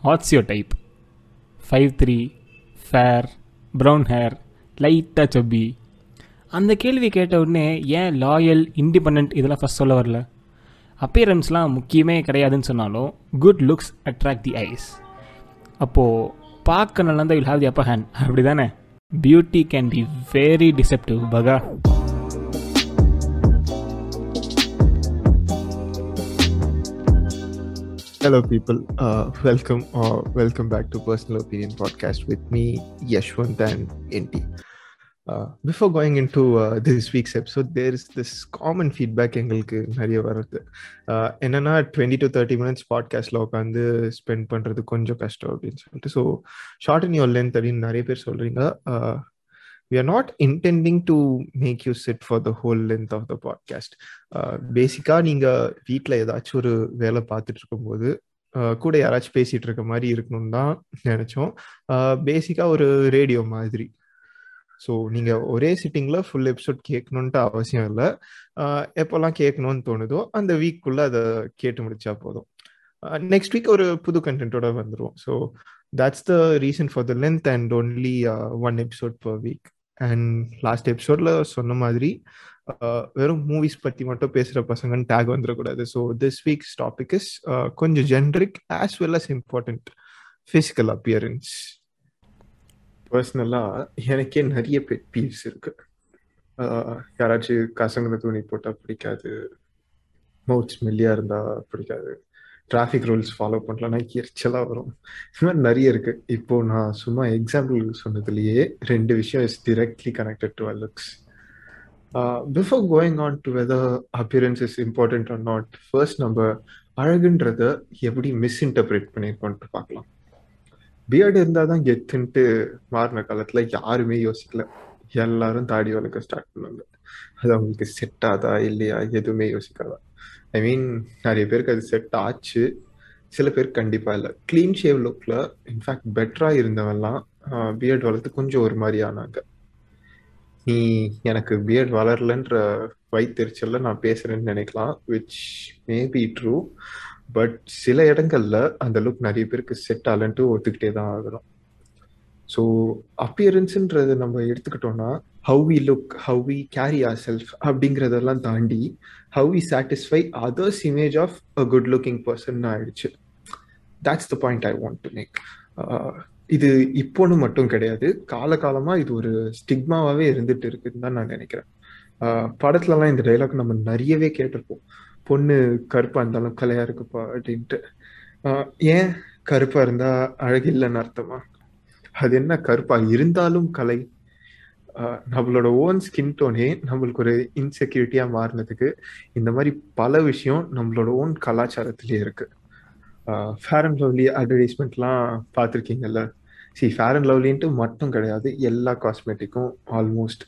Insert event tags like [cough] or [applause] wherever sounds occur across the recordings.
What's your type five three fair brown hair லைட்டாக சொப்பி அந்த கேள்வி கேட்ட உடனே ஏன் லாயல் இண்டிபெண்ட் இதெல்லாம் ஃபஸ்ட் சொல்ல வரல? அப்பியரன்ஸ்லாம் முக்கியமே கிடையாதுன்னு சொன்னாலும் good looks attract the eyes அப்போது பார்க்க நல்லா இருந்தால் will have the upper hand அப்படி தானே beauty can be very deceptive பகா. Hello, people. Uh, welcome or welcome back to Personal Opinion Podcast with me, Yashwant and NT. Uh, before going into uh, this week's episode, there is this common feedback எங்களுக்கு நிறைய வருது Uh, என்னன்னா twenty to thirty minutes பாட்காஸ்ட்ல உட்காந்து spend பண்றது கொஞ்சம் கஷ்டம் அப்படின்னு சொல்லிட்டு so short in your length அப்படின்னு நிறைய பேர் சொல்றீங்க we are not intending to make you sit for the whole length of the podcast பேசிக்காக நீங்கள் வீட்டில் ஏதாச்சும் ஒரு வேலை பார்த்துட்டு இருக்கும்போது uh, கூட யாராச்சும் பேசிட்டு இருக்க மாதிரி இருக்கணும்னு தான் நினச்சோம். பேசிக்காக uh, ஒரு ரேடியோ மாதிரி. ஸோ நீங்கள் ஒரே சிட்டிங்கில் ஃபுல் எபிசோட் கேட்கணுன்ட்டு அவசியம் இல்லை. Uh, எப்போல்லாம் கேட்கணும்னு தோணுதோ அந்த வீக்குள்ள அதை கேட்டு முடிச்சா போதும். நெக்ஸ்ட் வீக் ஒரு புது கண்டென்ட்டோட வந்துடும் so that's the reason for the length and only one episode per week and last எபிசோட்ல சொன்ன மாதிரி வெறும் மூவிஸ் பத்தி மட்டும் பேசுற பசங்கன்னு டேக் வந்துடக்கூடாது so this week's topic is கொஞ்சம் generic as well as important physical appearance பர்சனலா எனக்கே நிறைய பெட் பீவ்ஸ் இருக்கு. யாராச்சும் கசங்கிற துணி போட்டா பிடிக்காது. மவுத் ஸ்மெல்லியாக இருந்தா பிடிக்காது. டிராஃபிக் ரூல்ஸ் ஃபாலோ பண்ணலன்னா எரிச்சலாக வரும். இது மாதிரி நிறைய இருக்கு. இப்போ நான் சும்மா எக்ஸாம்பிள் சொன்னதுலேயே ரெண்டு விஷயம் is directly connected to looks before going on to whether appearance is important or not first நம்ம அழகுன்றத எப்படி மிஸ்இன்டர்பிரேட் பண்ணியிருக்கோன்ட்டு பார்க்கலாம். பியர்டு இருந்தால் தான் கெத்துன்ட்டு மாறின காலத்தில் யாருமே யோசிக்கல. எல்லாரும் தாடி வளர்க்க ஸ்டார்ட் பண்ணாங்க அது அவங்களுக்கு செட் ஆதா இல்லையா? எதுவுமே யோசிக்காதா? ஐ மீன் நிறைய பேருக்கு அது செட் ஆச்சு. சில பேருக்கு கண்டிப்பா இல்லை. க்ளீன் ஷேவ் லுக்ல இன்ஃபேக்ட் பெட்டரா இருந்தவெல்லாம் பிஎட் வளர்த்து கொஞ்சம் ஒரு மாதிரி ஆனாங்க. நீ எனக்கு பிஎட் வளரலன்ற வைத்தெரிச்சல்ல நான் பேசுறேன்னு நினைக்கலாம் which may be true but சில இடங்கள்ல அந்த லுக் நிறைய பேருக்கு செட் ஆகலன்ட்டு ஒத்துக்கிட்டே தான் ஆகணும். ஸோ அப்பியரன்ஸ்ன்றது நம்ம எடுத்துக்கிட்டோம்னா how we look how we carry our self அப்படிங்கிறதெல்லாம் தாண்டி how we satisfy others image of a good looking person ஆயிடுச்சு. That's the point I want to make இது இப்போன்னு மட்டும் கிடையாது. காலகாலமா இது ஒரு ஸ்டிக்மாவே இருந்துட்டு இருக்குன்னு தான் நான் நினைக்கிறேன். படத்துலலாம் இந்த டைலாக் நம்ம நிறையவே கேட்டிருப்போம். பொண்ணு கருப்பா இருந்தாலும் கலையா இருக்குப்பா அப்படின்ட்டு. ஏன் கருப்பா இருந்தா அழகு இல்லைன்னு அர்த்தமா? அது என்ன கருப்பா? இருந்தாலும் கலை. நம்மளோட ஓன் ஸ்கின் டோனே நம்மளுக்கு ஒரு இன்செக்யூரிட்டியா மாறினதுக்கு இந்த மாதிரி பல விஷயம் நம்மளோட ஓன் கலாச்சாரத்திலேயே இருக்கு. ஃபேர் அண்ட் லவ்லி அட்வர்டைஸ்மெண்ட்லாம் பார்த்துருக்கீங்கல்ல? சி ஃபேர் அண்ட் லவ்லின்ட்டு மட்டும் கிடையாது. எல்லா காஸ்மெட்டிக்கும் ஆல்மோஸ்ட்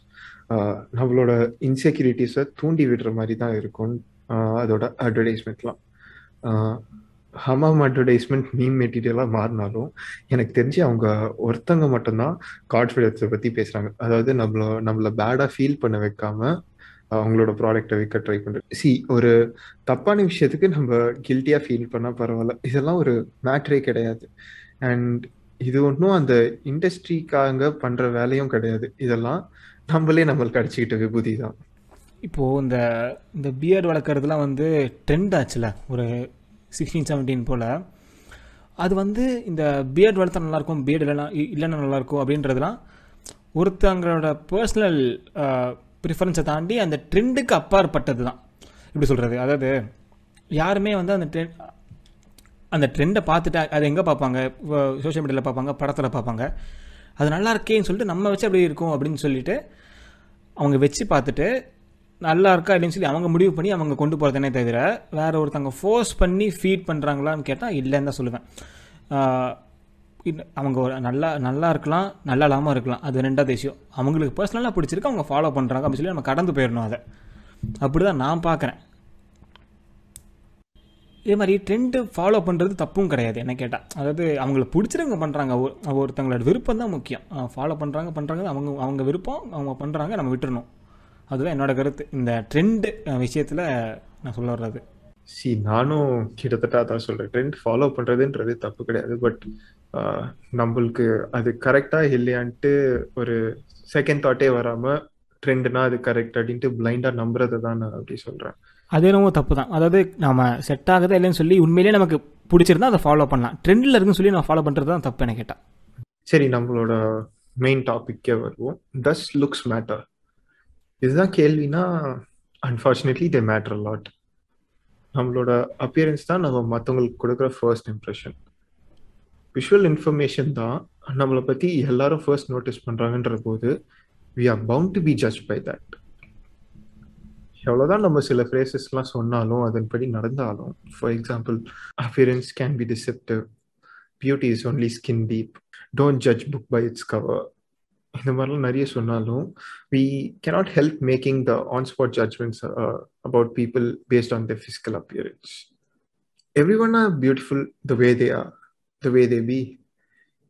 நம்மளோட இன்செக்யூரிட்டிஸை தூண்டி விடுற மாதிரி தான் இருக்கும் அதோட அட்வர்டைஸ்மெண்ட்லாம் ஹமாம் அட்வர்டைஸ்மெண்ட் மீம் மெட்டீரியலாக மாறினாலும் எனக்கு தெரிஞ்சு அவங்க ஒருத்தங்க மட்டும்தான் கான்ஃபிடென்ஸை பற்றி பேசுகிறாங்க அதாவது நம்மள நம்மளை பேடாக ஃபீல் பண்ண வைக்காம அவங்களோட ப்ராடக்டை விற்க ட்ரை பண்ணுறது சி ஒரு தப்பான விஷயத்துக்கு நம்ம கில்ட்டியாக ஃபீல் பண்ணால் பரவாயில்ல. இதெல்லாம் ஒரு மேட்ரே கிடையாது. அண்ட் இது ஒன்றும் அந்த இண்டஸ்ட்ரிக்காக பண்ணுற வேலையும் கிடையாது. இதெல்லாம் நம்மளே நம்மளுக்கு அடிச்சுக்கிட்ட விபூதி தான் இப்போது இந்த இந்த பியர்ட் வளர்க்குறதுலாம் வந்து ட்ரெண்ட் ஆச்சுல? ஒரு சிக்ஸ்டீன் செவன்டீன் போல் அது வந்து இந்த பிஎட் வளர்த்தா நல்லாயிருக்கும் பிஎட் இல்லைனா இல்லைன்னா நல்லாயிருக்கும் அப்படின்றதுலாம் ஒருத்தங்களோட பர்சனல் ப்ரிஃபரன்ஸை தாண்டி அந்த ட்ரெண்டுக்கு அப்பாற்பட்டது தான் எப்படி சொல்கிறது அதாவது யாருமே வந்து அந்த ட்ரெண்ட் அந்த ட்ரெண்டை பார்த்துட்டு அதை எங்கே பார்ப்பாங்க? சோஷியல் மீடியாவில் பார்ப்பாங்க படத்தில் பார்ப்பாங்க. அது நல்லா இருக்கேன்னு சொல்லிட்டு நம்ம வச்சு அப்படி இருக்கும் அப்படின்னு சொல்லிட்டு அவங்க வச்சு பார்த்துட்டு நல்லா இருக்கா அப்படின்னு சொல்லி அவங்க முடிவு பண்ணி அவங்க கொண்டு போகிறதுனே தவிர வேற ஒருத்தவங்க ஃபோர்ஸ் பண்ணி ஃபீட் பண்ணுறாங்களான்னு கேட்டால் இல்லைன்னு தான் சொல்லுவேன். அவங்க ஒரு நல்லா நல்லா இருக்கலாம் நல்லா இல்லாமல் இருக்கலாம். அது ரெண்டாவது விஷயம். அவங்களுக்கு பர்சனலாக பிடிச்சிருக்கு அவங்க ஃபாலோ பண்ணுறாங்க அப்படின்னு சொல்லி நம்ம கடந்து போயிடணும் அதை. அப்படி தான் நான் பார்க்குறேன். இதே மாதிரி ட்ரெண்டு ஃபாலோ பண்ணுறது தப்பும் கிடையாது என்ன கேட்டால் அதாவது அவங்களுக்கு பிடிச்சிருங்க பண்ணுறாங்க ஒருத்தங்களோட விருப்பம் தான் முக்கியம். ஃபாலோ பண்ணுறாங்க பண்ணுறாங்க அவங்க அவங்க விருப்பம் அவங்க பண்ணுறாங்க நம்ம விட்டுறணும். அதுதான் என்னோட கருத்து. இந்த ட்ரெண்டு விஷயத்தில் நான் சொல்ல வர்றது. சி நானும் கிட்டத்தட்ட அதான் சொல்றேன். ட்ரெண்ட் ஃபாலோ பண்றதுன்றது தப்பு கிடையாது. பட் நம்மளுக்கு அது கரெக்டா இல்லையான்ட்டு ஒரு செகண்ட் தாட்டே வராம ட்ரெண்ட்னா அது கரெக்ட் அப்படின்ட்டு பிளைண்டா நம்புறதை தான் நான் அப்படி சொல்றேன். அது என்னமோ தப்பு தான். அதாவது நம்ம செட் ஆகுதா இல்லைன்னு சொல்லி உண்மையிலேயே நமக்கு பிடிச்சிருந்தா அதை ஃபாலோ பண்ணலாம். ட்ரெண்டில் இருக்குன்னு சொல்லி நான் ஃபாலோ பண்ணுறது தான் தப்பு எனக்கு கேட்டால் சரி நம்மளோட மெயின் டாபிக்கே வருவோம். டஸ் லுக்ஸ் மேட்டர் இதுதான் கேள்வினா அன்ஃபார்ச்சுனேட்லி தே மேட்ரு லாட் நம்மளோட அப்பியரன்ஸ் தான் நம்ம மற்றவங்களுக்கு கொடுக்குற ஃபர்ஸ்ட் இம்ப்ரெஷன் விஷுவல் இன்ஃபர்மேஷன் தான் நம்மளை பற்றி எல்லாரும் ஃபர்ஸ்ட் நோட்டீஸ் பண்ணுறாங்கன்ற போது we are bound to be judge by that எவ்வளோதான் நம்ம சில ஃப்ரேசஸ்லாம் சொன்னாலும் அதன்படி நடந்தாலும் for example appearance can be deceptive beauty is only skin deep don't judge book by its cover இந்த மாதிரிலாம் நிறைய சொன்னாலும் we cannot help making the on spot judgments about people based on the physical appearance everyone are beautiful the way they are the way they be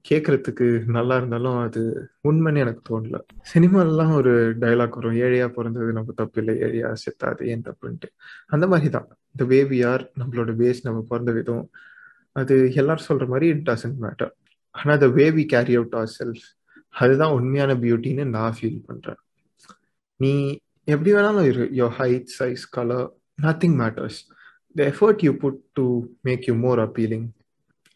கேட்கறதுக்கு நல்லா இருந்தாலும் அது உண்மைன்னு எனக்கு தோணல. சினிமாலலாம் ஒரு டைலாக் வரும். ஏழையா பிறந்தது நம்ம தப்பு இல்லை. ஏழையா செத்தாது. ஏன் தப்புன்ட்டு. அந்த மாதிரி தான் த வே வி ஆர் நம்மளோட பேஸ் நம்ம பிறந்த விதம் அது எல்லாரும் சொல்ற மாதிரி இட் டசன்ட் மேட்டர் ஆனால் the way we carry out our self அதுதான் உண்மையான பியூட்டின்னு நான் ஃபீல் பண்றேன். நீ எப்படி வேணாலும் இரு. Your height size colour nothing matters the effort you put to make you more appealing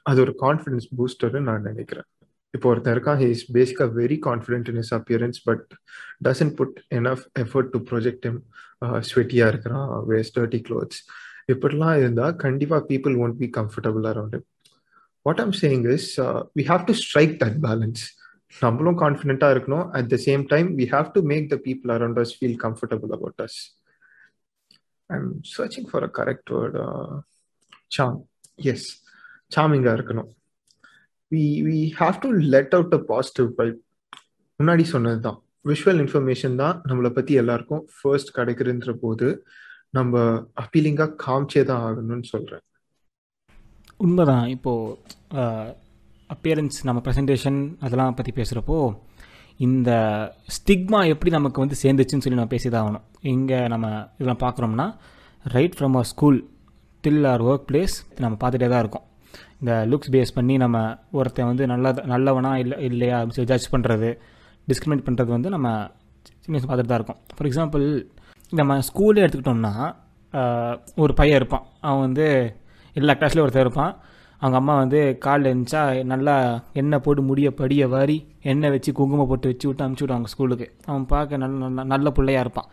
அது ஒரு கான்ஃபிடன்ஸ் பூஸ்டர்னு நான் நினைக்கிறேன். இப்போ ஒருத்தன் இருக்கான் ஹி இஸ் பேசிக்காக very confident in is appearance but doesn't put enough effort to project him ஸ்வெட்டியாக இருக்கிறான் வேஸ்ட் டர்ட்டி க்ளோத்ஸ் இப்படிலாம் இருந்தால் கண்டிப்பாக people won't be comfortable around what am saying is we have to strike that balance நம்மளும் கான்ஃபிடென்ட்டாக இருக்கணும். At the same time we have to make the people around us feel comfortable about us I am searching for a correct word சாம் எஸ் சாமிங்காக இருக்கணும். We we have to let out a positive vibe முன்னாடி சொன்னது தான் visual information தான் நம்மளை பற்றி எல்லாருக்கும் ஃபர்ஸ்ட் கிடைக்குதுன்ற போது நம்ம அப்பீலிங்காக காமிச்சே தான் ஆகணும்னு சொல்கிறேன் உண்மைதான். இப்போது அப்பியரன்ஸ் நம்ம ப்ரெசன்டேஷன் அதெல்லாம் பற்றி பேசுகிறப்போ இந்த ஸ்டிக்மா எப்படி நமக்கு வந்து சேர்ந்துச்சுன்னு சொல்லி நம்ம பேசி தான் ஆகணும் இங்கே நம்ம இதெல்லாம் பார்க்குறோம்னா right from our school till our work place நம்ம பார்த்துட்டே தான் இருக்கோம். இந்த லுக்ஸ் பேஸ் பண்ணி நம்ம ஒருத்தன் வந்து நல்ல நல்லவனா இல்லை இல்லையா அப்படின்னு சொல்லி ஜட்ஜ் பண்ணுறது டிஸ்கிரிமினேட் பண்ணுறது வந்து நம்ம சின்ன வயசு பார்த்துட்டு தான் இருக்கோம். ஃபார் எக்ஸாம்பிள் நம்ம ஸ்கூலே எடுத்துக்கிட்டோம்னா ஒரு பையன் இருப்பான். அவன் வந்து எல்லா கிளாஸ்லேயும் ஒருத்தர் இருப்பான். அவங்க அம்மா வந்து காலில் இருந்துச்சா நல்லா எண்ணெய் போட்டு முடிய படிய வாரி எண்ணெய் வச்சு குங்குமம் போட்டு வச்சு விட்டு அமுச்சு விடுவாங்க ஸ்கூலுக்கு. அவன் பார்க்க நல்ல நல்ல நல்ல பிள்ளையாக இருப்பான்.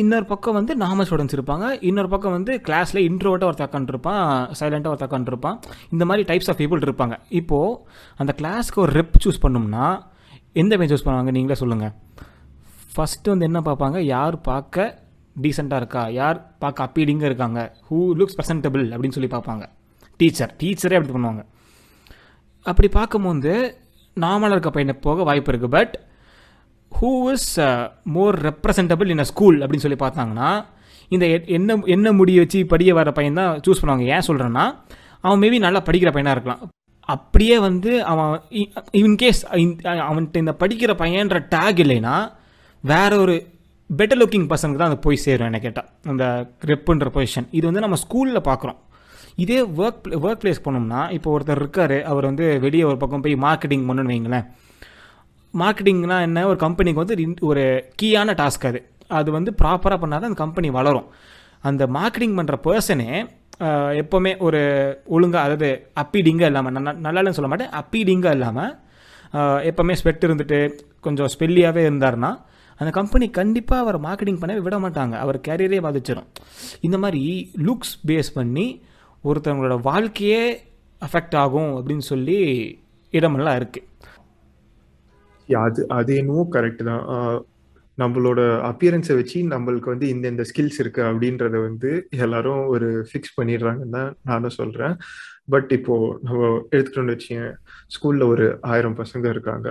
இன்னொரு பக்கம் வந்து நார்மல் ஸ்டூடெண்ட்ஸ் இருப்பாங்க. இன்னொரு பக்கம் வந்து கிளாஸில் இன்ட்ரோட்டாக ஒரு தக்கான்ட்ருப்பான் சைலண்ட்டாக ஒரு தக்கான்ட்ருப்பான் இந்த மாதிரி டைப்ஸ் ஆஃப் பீப்புள் இருப்பாங்க. இப்போது அந்த கிளாஸ்க்கு ஒரு ரெப் சூஸ் பண்ணோம்னா எந்த பையன் சூஸ் பண்ணுவாங்க? நீங்களே சொல்லுங்கள் ஃபஸ்ட்டு வந்து என்ன பார்ப்பாங்க? யார் பார்க்க டீசெண்டாக இருக்கா? யார் பார்க்க அப்பீலிங்காக இருக்காங்க? ஹூ லுக்ஸ் ப்ரெசன்டபிள் அப்படின்னு சொல்லி பார்ப்பாங்க. டீச்சர் டீச்சரே அப்படி பண்ணுவாங்க. அப்படி பார்க்கும்போது நார்மலாக இருக்க பையனை போக வாய்ப்பு இருக்குது but who is more representable in a school அப்படின்னு சொல்லி பார்த்தாங்கன்னா இந்த என்ன என்ன முடிய வச்சு படிய வர பையன் தான் சூஸ் பண்ணுவாங்க. ஏன் சொல்கிறேன்னா அவன் மேபி நல்லா படிக்கிற பையனாக இருக்கலாம். அப்படியே வந்து அவன் இன்கேஸ் அவன்கிட்ட இந்த படிக்கிற பையன்ற டேக் இல்லைன்னா வேற ஒரு பெட்டர் லுக்கிங் பர்சனுக்கு தான் அது போய் சேரும் என்ன கேட்டால் அந்த ரெப்புன்ற பொசிஷன் இது வந்து நம்ம ஸ்கூலில் பார்க்குறோம். இதே ஒர்க் ஒர்க் பிளேஸ் போனோம்னா இப்போ ஒருத்தர் இருக்கார் அவர் வந்து வெளியே ஒரு பக்கம் போய் மார்க்கெட்டிங் பண்ணுன்னு வைங்களேன். மார்க்கெட்டிங்னா என்ன? ஒரு கம்பெனிக்கு வந்து ஒரு கீயான டாஸ்க் அது. அது வந்து ப்ராப்பராக பண்ணால் தான் அந்த கம்பெனி வளரும். அந்த மார்க்கெட்டிங் பண்ணுற பர்சனே எப்போவுமே ஒரு ஒழுங்காக அதாவது அப்பீடிங்காக இல்லாமல் நல்லாலும் சொல்ல மாட்டேன் அப்பீடிங்காக இல்லாமல் எப்போவுமே ஸ்வெட் இருந்துட்டு கொஞ்சம் ஸ்பெல்லியாகவே இருந்தார்னா அந்த கம்பெனி கண்டிப்பாக அவர் மார்க்கெட்டிங் பண்ணவே விட மாட்டாங்க. அவர் கேரியரே பாதிச்சிடும் இந்த மாதிரி லுக்ஸ் பேஸ் பண்ணி ஒருத்தவங்களோட வாழ்க்கையே அஃபெக்ட் ஆகும் அப்படின்னு சொல்லி இடமெல்லாம் இருக்குது அது அது என்னவோ கரெக்ட் தான். நம்மளோட அப்பியரன்ஸை வச்சு நம்மளுக்கு வந்து இந்த இந்த ஸ்கில்ஸ் இருக்கு அப்படின்றத வந்து எல்லாரும் ஒரு ஃபிக்ஸ் பண்ணிடுறாங்கன்னு தான் நானும் சொல்றேன். பட் இப்போ நம்ம எடுத்துட்டோம்னு வச்சுங்க ஸ்கூல்ல ஒரு ஆயிரம் பசங்க இருக்காங்க.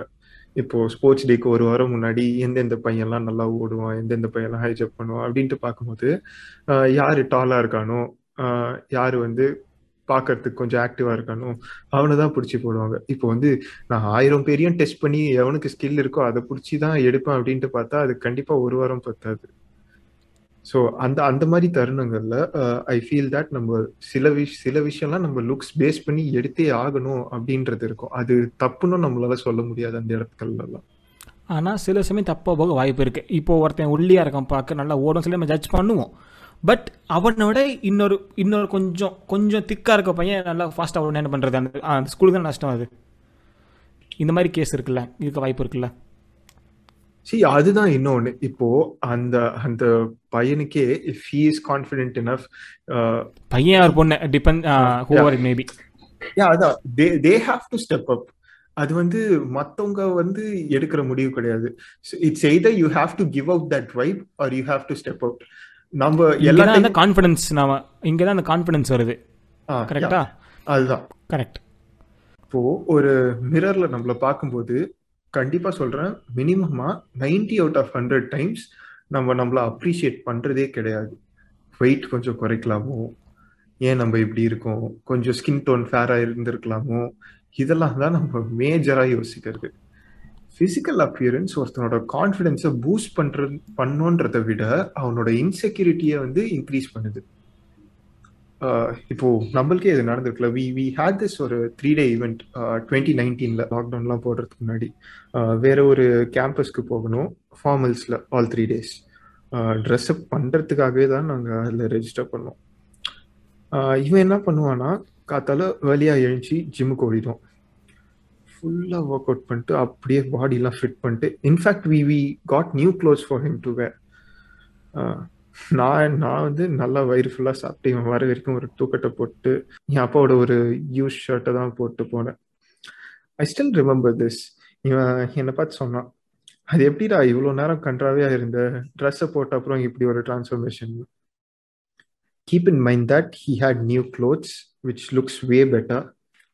இப்போ ஸ்போர்ட்ஸ் டேக்கு ஒரு வாரம் முன்னாடி எந்தெந்த பையன்லாம் நல்லா ஓடுவான் எந்தெந்த பையன்லாம் ஹை ஜம்ப் பண்ணுவான் அப்படின்ட்டு பார்க்கும்போது யார் டாலா இருக்கானோ யார் வந்து பார்க்கறதுக்கு கொஞ்சம் ஆக்டிவா இருக்கணும் அவனை தான் பிடிச்சி போடுவாங்க. இப்போ வந்து நான் ஆயிரம் பேரையும் டெஸ்ட் பண்ணி எவனுக்கு ஸ்கில் இருக்கோ அதை பிடிச்சி தான் எடுப்பேன் அப்படின்ட்டு பார்த்தா அது கண்டிப்பா ஒரு வாரம் பத்தாது. ஸோ அந்த அந்த மாதிரி தருணங்கள்ல ஐ ஃபீல் தட் நம்ம சில விஷ் சில விஷயம்லாம் நம்ம லுக்ஸ் பேஸ் பண்ணி எடுத்தே ஆகணும் அப்படின்றது இருக்கும். அது தப்புன்னு நம்மளால சொல்ல முடியாது அந்த இடத்துலலாம் ஆனால் சில சமயம் தப்பாக போக வாய்ப்பு இருக்குது இப்போ ஒருத்தன் ஒல்லியாக இருக்கான் பார்க்க நல்லா ஓடும் சொல்லி நம்ம ஜட்ஜ் பண்ணுவோம். பட் அவனை விட இன்னொரு இன்னொரு கொஞ்சம் கொஞ்சம் திக்காக இருக்க பையன் நல்லா ஃபாஸ்ட்டாக ஓடணும் என்ன பண்ணுறது அந்த அந்த ஸ்கூலுக்கு தான் நஷ்டம் அது. இந்த மாதிரி கேஸ் இருக்குல்ல இருக்க வாய்ப்பு இருக்குல்ல? சி அதுதான் இன்னொன்னு. இப்போ அந்த அந்த பையனுக்கே if he is confident enough பையன் ஒரு பொண்ணு? டிபெண்ட் ஹூவர் மேபி யா அதான். They they have to step up அது வந்து மத்தவங்க வந்து எடுக்கிற முடிவு கிடையாது. It's either you have to give out that vibe or you have to step out நம்ம எல்லாத்தையும் அந்த கான்ஃபிடன்ஸ் நாம இங்கே தான் அந்த கான்ஃபிடன்ஸ் வருது. கரெக்டா அதுதான். கரெக்ட் இப்போ ஒரு மிரர்ல நம்மள பார்க்கும்போது கண்டிப்பா சொல்றேன் மினிமமா 90 அவுட் ஆஃப் ஹண்ட்ரட் டைம்ஸ் நம்ம நம்மள அப்ரிஷியேட் பண்றதே கிடையாது. வெயிட் கொஞ்சம் குறைக்கலாமோ? ஏன் நம்ம இப்படி இருக்கோம்? கொஞ்சம் ஸ்கின் டோன் ஃபேரா இருந்திருக்கலாமோ? இதெல்லாம் தான் நம்ம மேஜரா யோசிக்கிறது. பிசிக்கல் அப்பியரன்ஸ் ஒருத்தனோட கான்ஃபிடென்ஸை பூஸ்ட் பண்ற பண்ணுன்றதை விட அவனோட இன்செக்யூரிட்டியை வந்து இன்க்ரீஸ் பண்ணுது. இப்போ நம்மளுக்கே இது நடந்திருக்குல்ல வி வி ஹேட் திஸ் ஒரு த்ரீ டே ஈவெண்ட் டுவெண்ட்டி நைன்டீன்ல லாக்டவுன்லாம் போடுறதுக்கு முன்னாடி. வேற ஒரு கேம்பஸ்க்கு போகணும் ஃபார்மல்ஸ்ல all three days dress up பண்ணுறதுக்காகவே தான் நாங்கள் அதில் ரெஜிஸ்டர் பண்ணோம். இவன் என்ன பண்ணுவான்னா காத்தால வழியாக எழுந்துச்சு ஜிம்முக்கு ஓடிடும் ஃபுல்லாக ஒர்க் அவுட் பண்ணிட்டு அப்படியே பாடிலாம் ஃபிட் பண்ணிட்டு in fact we we got new clothes for him to wear நான் நான் வந்து நல்லா வயிறு ஃபுல்லாக சாப்பிட்டு இவன் வர வரைக்கும் ஒரு தூக்கத்தை போட்டு என் அப்பாவோட ஒரு யூஸ் ஷர்ட்டை தான் போட்டு போனேன். ஐ ஸ்டில் ரிமெம்பர் திஸ் இவன் என்னை பார்த்து சொன்னான் அது எப்படிடா இவ்வளோ நேரம் கன்றாவே இருந்த? ட்ரெஸ்ஸை போட்ட அப்புறம் இப்படி ஒரு transformation keep in mind that he had new clothes which looks way better